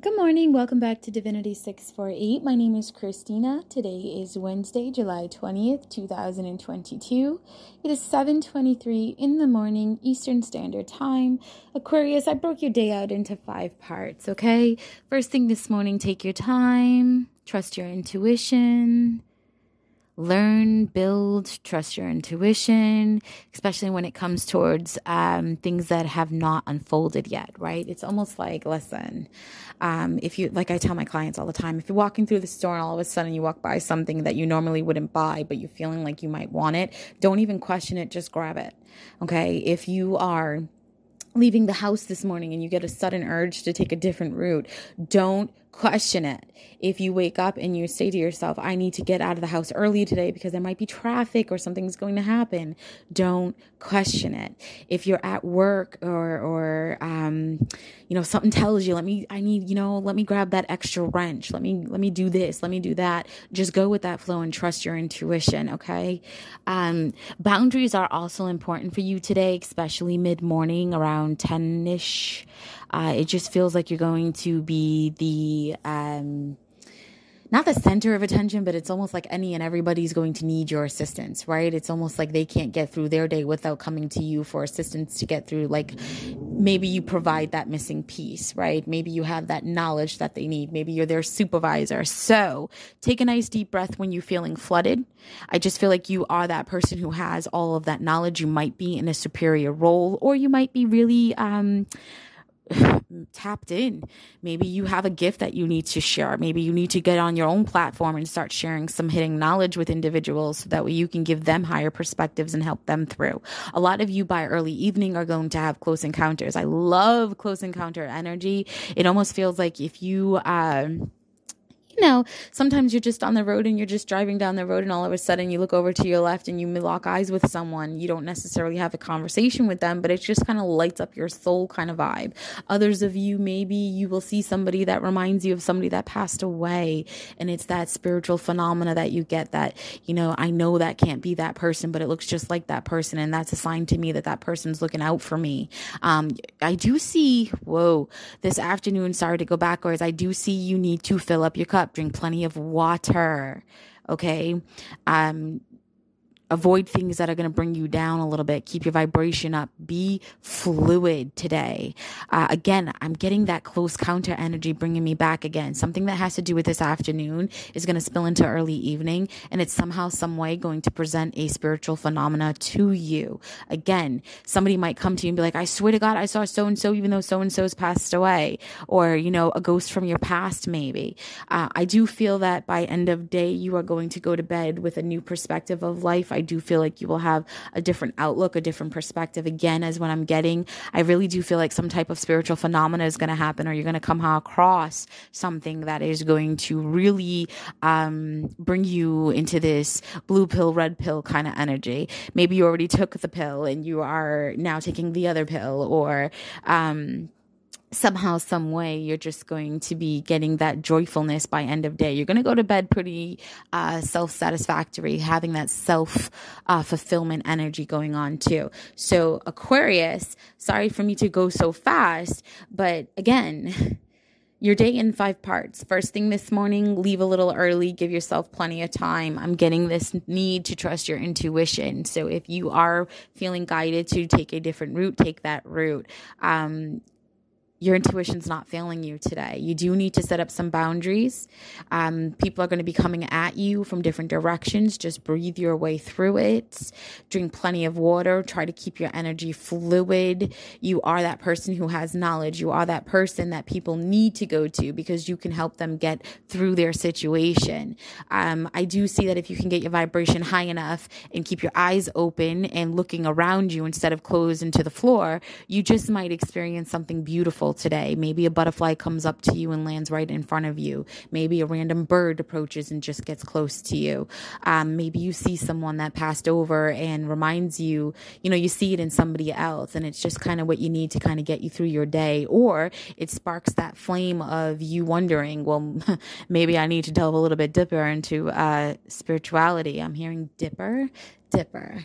Good morning. Welcome back to Divinity 648. My name is Christina. Today is Wednesday, July 20th, 2022. It is 7:23 in the morning Eastern Standard Time. Aquarius, I broke your day out into 5 parts, okay? First thing this morning, take your time, trust your intuition learn, build, trust your intuition, especially when it comes towards um, things that have not unfolded yet, right? It's almost like, listen, um, if you, like I tell my clients all the time, if you're walking through the store and all of a sudden you walk by something that you normally wouldn't buy, but you're feeling like you might want it, don't even question it, just grab it. Okay. If you are, leaving the house this morning and you get a sudden urge to take a different route, don't question it. If you wake up and you say to yourself, I need to get out of the house early today because there might be traffic or something's going to happen, don't question it. If you're at work or, or, um, you know, something tells you, let me, I need, you know, let me grab that extra wrench. Let me, let me do this. Let me do that. Just go with that flow and trust your intuition. Okay. Um, boundaries are also important for you today, especially mid morning around 10 ish. Uh, it just feels like you're going to be the, um, not the center of attention, but it's almost like any and everybody's going to need your assistance, right? It's almost like they can't get through their day without coming to you for assistance to get through. Like maybe you provide that missing piece, right? Maybe you have that knowledge that they need. Maybe you're their supervisor. So take a nice deep breath when you're feeling flooded. I just feel like you are that person who has all of that knowledge. You might be in a superior role or you might be really, um, tapped in. Maybe you have a gift that you need to share. Maybe you need to get on your own platform and start sharing some hidden knowledge with individuals so that way you can give them higher perspectives and help them through. A lot of you by early evening are going to have close encounters. I love close encounter energy. It almost feels like if you, um, you know, sometimes you're just on the road and you're just driving down the road and all of a sudden you look over to your left and you lock eyes with someone. You don't necessarily have a conversation with them, but it just kind of lights up your soul kind of vibe. Others of you, maybe you will see somebody that reminds you of somebody that passed away. And it's that spiritual phenomena that you get that, you know, I know that can't be that person, but it looks just like that person. And that's a sign to me that that person's looking out for me. Um, I do see, whoa, this afternoon, sorry to go backwards. I do see you need to fill up your cup up, drink plenty of water. Okay. Um, avoid things that are going to bring you down a little bit keep your vibration up be fluid today. Uh, again i'm getting that close counter energy bringing me back again. Something that has to do with this afternoon is going to spill into early evening and it's somehow some way going to present a spiritual phenomena to you. Again somebody might come to you and be like i swear to god i saw so and so even though so and so's passed away or you know a ghost from your past maybe. Uh, i do feel that by end of day you are going to go to bed with a new perspective of life do feel like you will have a different outlook, a different perspective again, as what I'm getting. I really do feel like some type of spiritual phenomena is going to happen, or you're going to come across something that is going to really um, bring you into this blue pill, red pill kind of energy. Maybe you already took the pill and you are now taking the other pill, or um, somehow some way you're just going to be getting that joyfulness by end of day you're going to go to bed pretty uh, self-satisfactory having that self uh, fulfillment energy going on too so aquarius sorry for me to go so fast but again your day in five parts. First thing this morning, leave a little early, give yourself plenty of time. I'm getting this need to trust your intuition. So if you are feeling guided to take a different route, take that route. Um, your intuition's not failing you today. You do need to set up some boundaries. Um, people are going to be coming at you from different directions. Just breathe your way through it. Drink plenty of water. Try to keep your energy fluid. You are that person who has knowledge. You are that person that people need to go to because you can help them get through their situation. Um, I do see that if you can get your vibration high enough and keep your eyes open and looking around you instead of closed into the floor, you just might experience something today. Maybe a butterfly comes up to you and lands right in front of you. Maybe a random bird approaches and just gets close to you. Um, maybe you see someone that passed over and reminds you, you know, you see it in somebody else and it's just kind of what you need to kind of get you through your day. Or it sparks that flame of you wondering, well, maybe I need to delve a little bit deeper into uh, spirituality. I'm hearing dipper, dipper.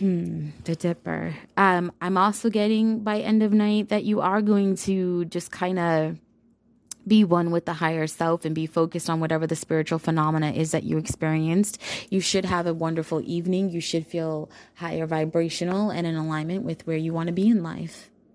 Hmm, the dipper. Um, I'm also getting by end of night that you are going to just kind of be one with the higher self and be focused on whatever the spiritual phenomena is that you experienced. You should have a wonderful evening. You should feel higher vibrational and in alignment with where you want to be in life.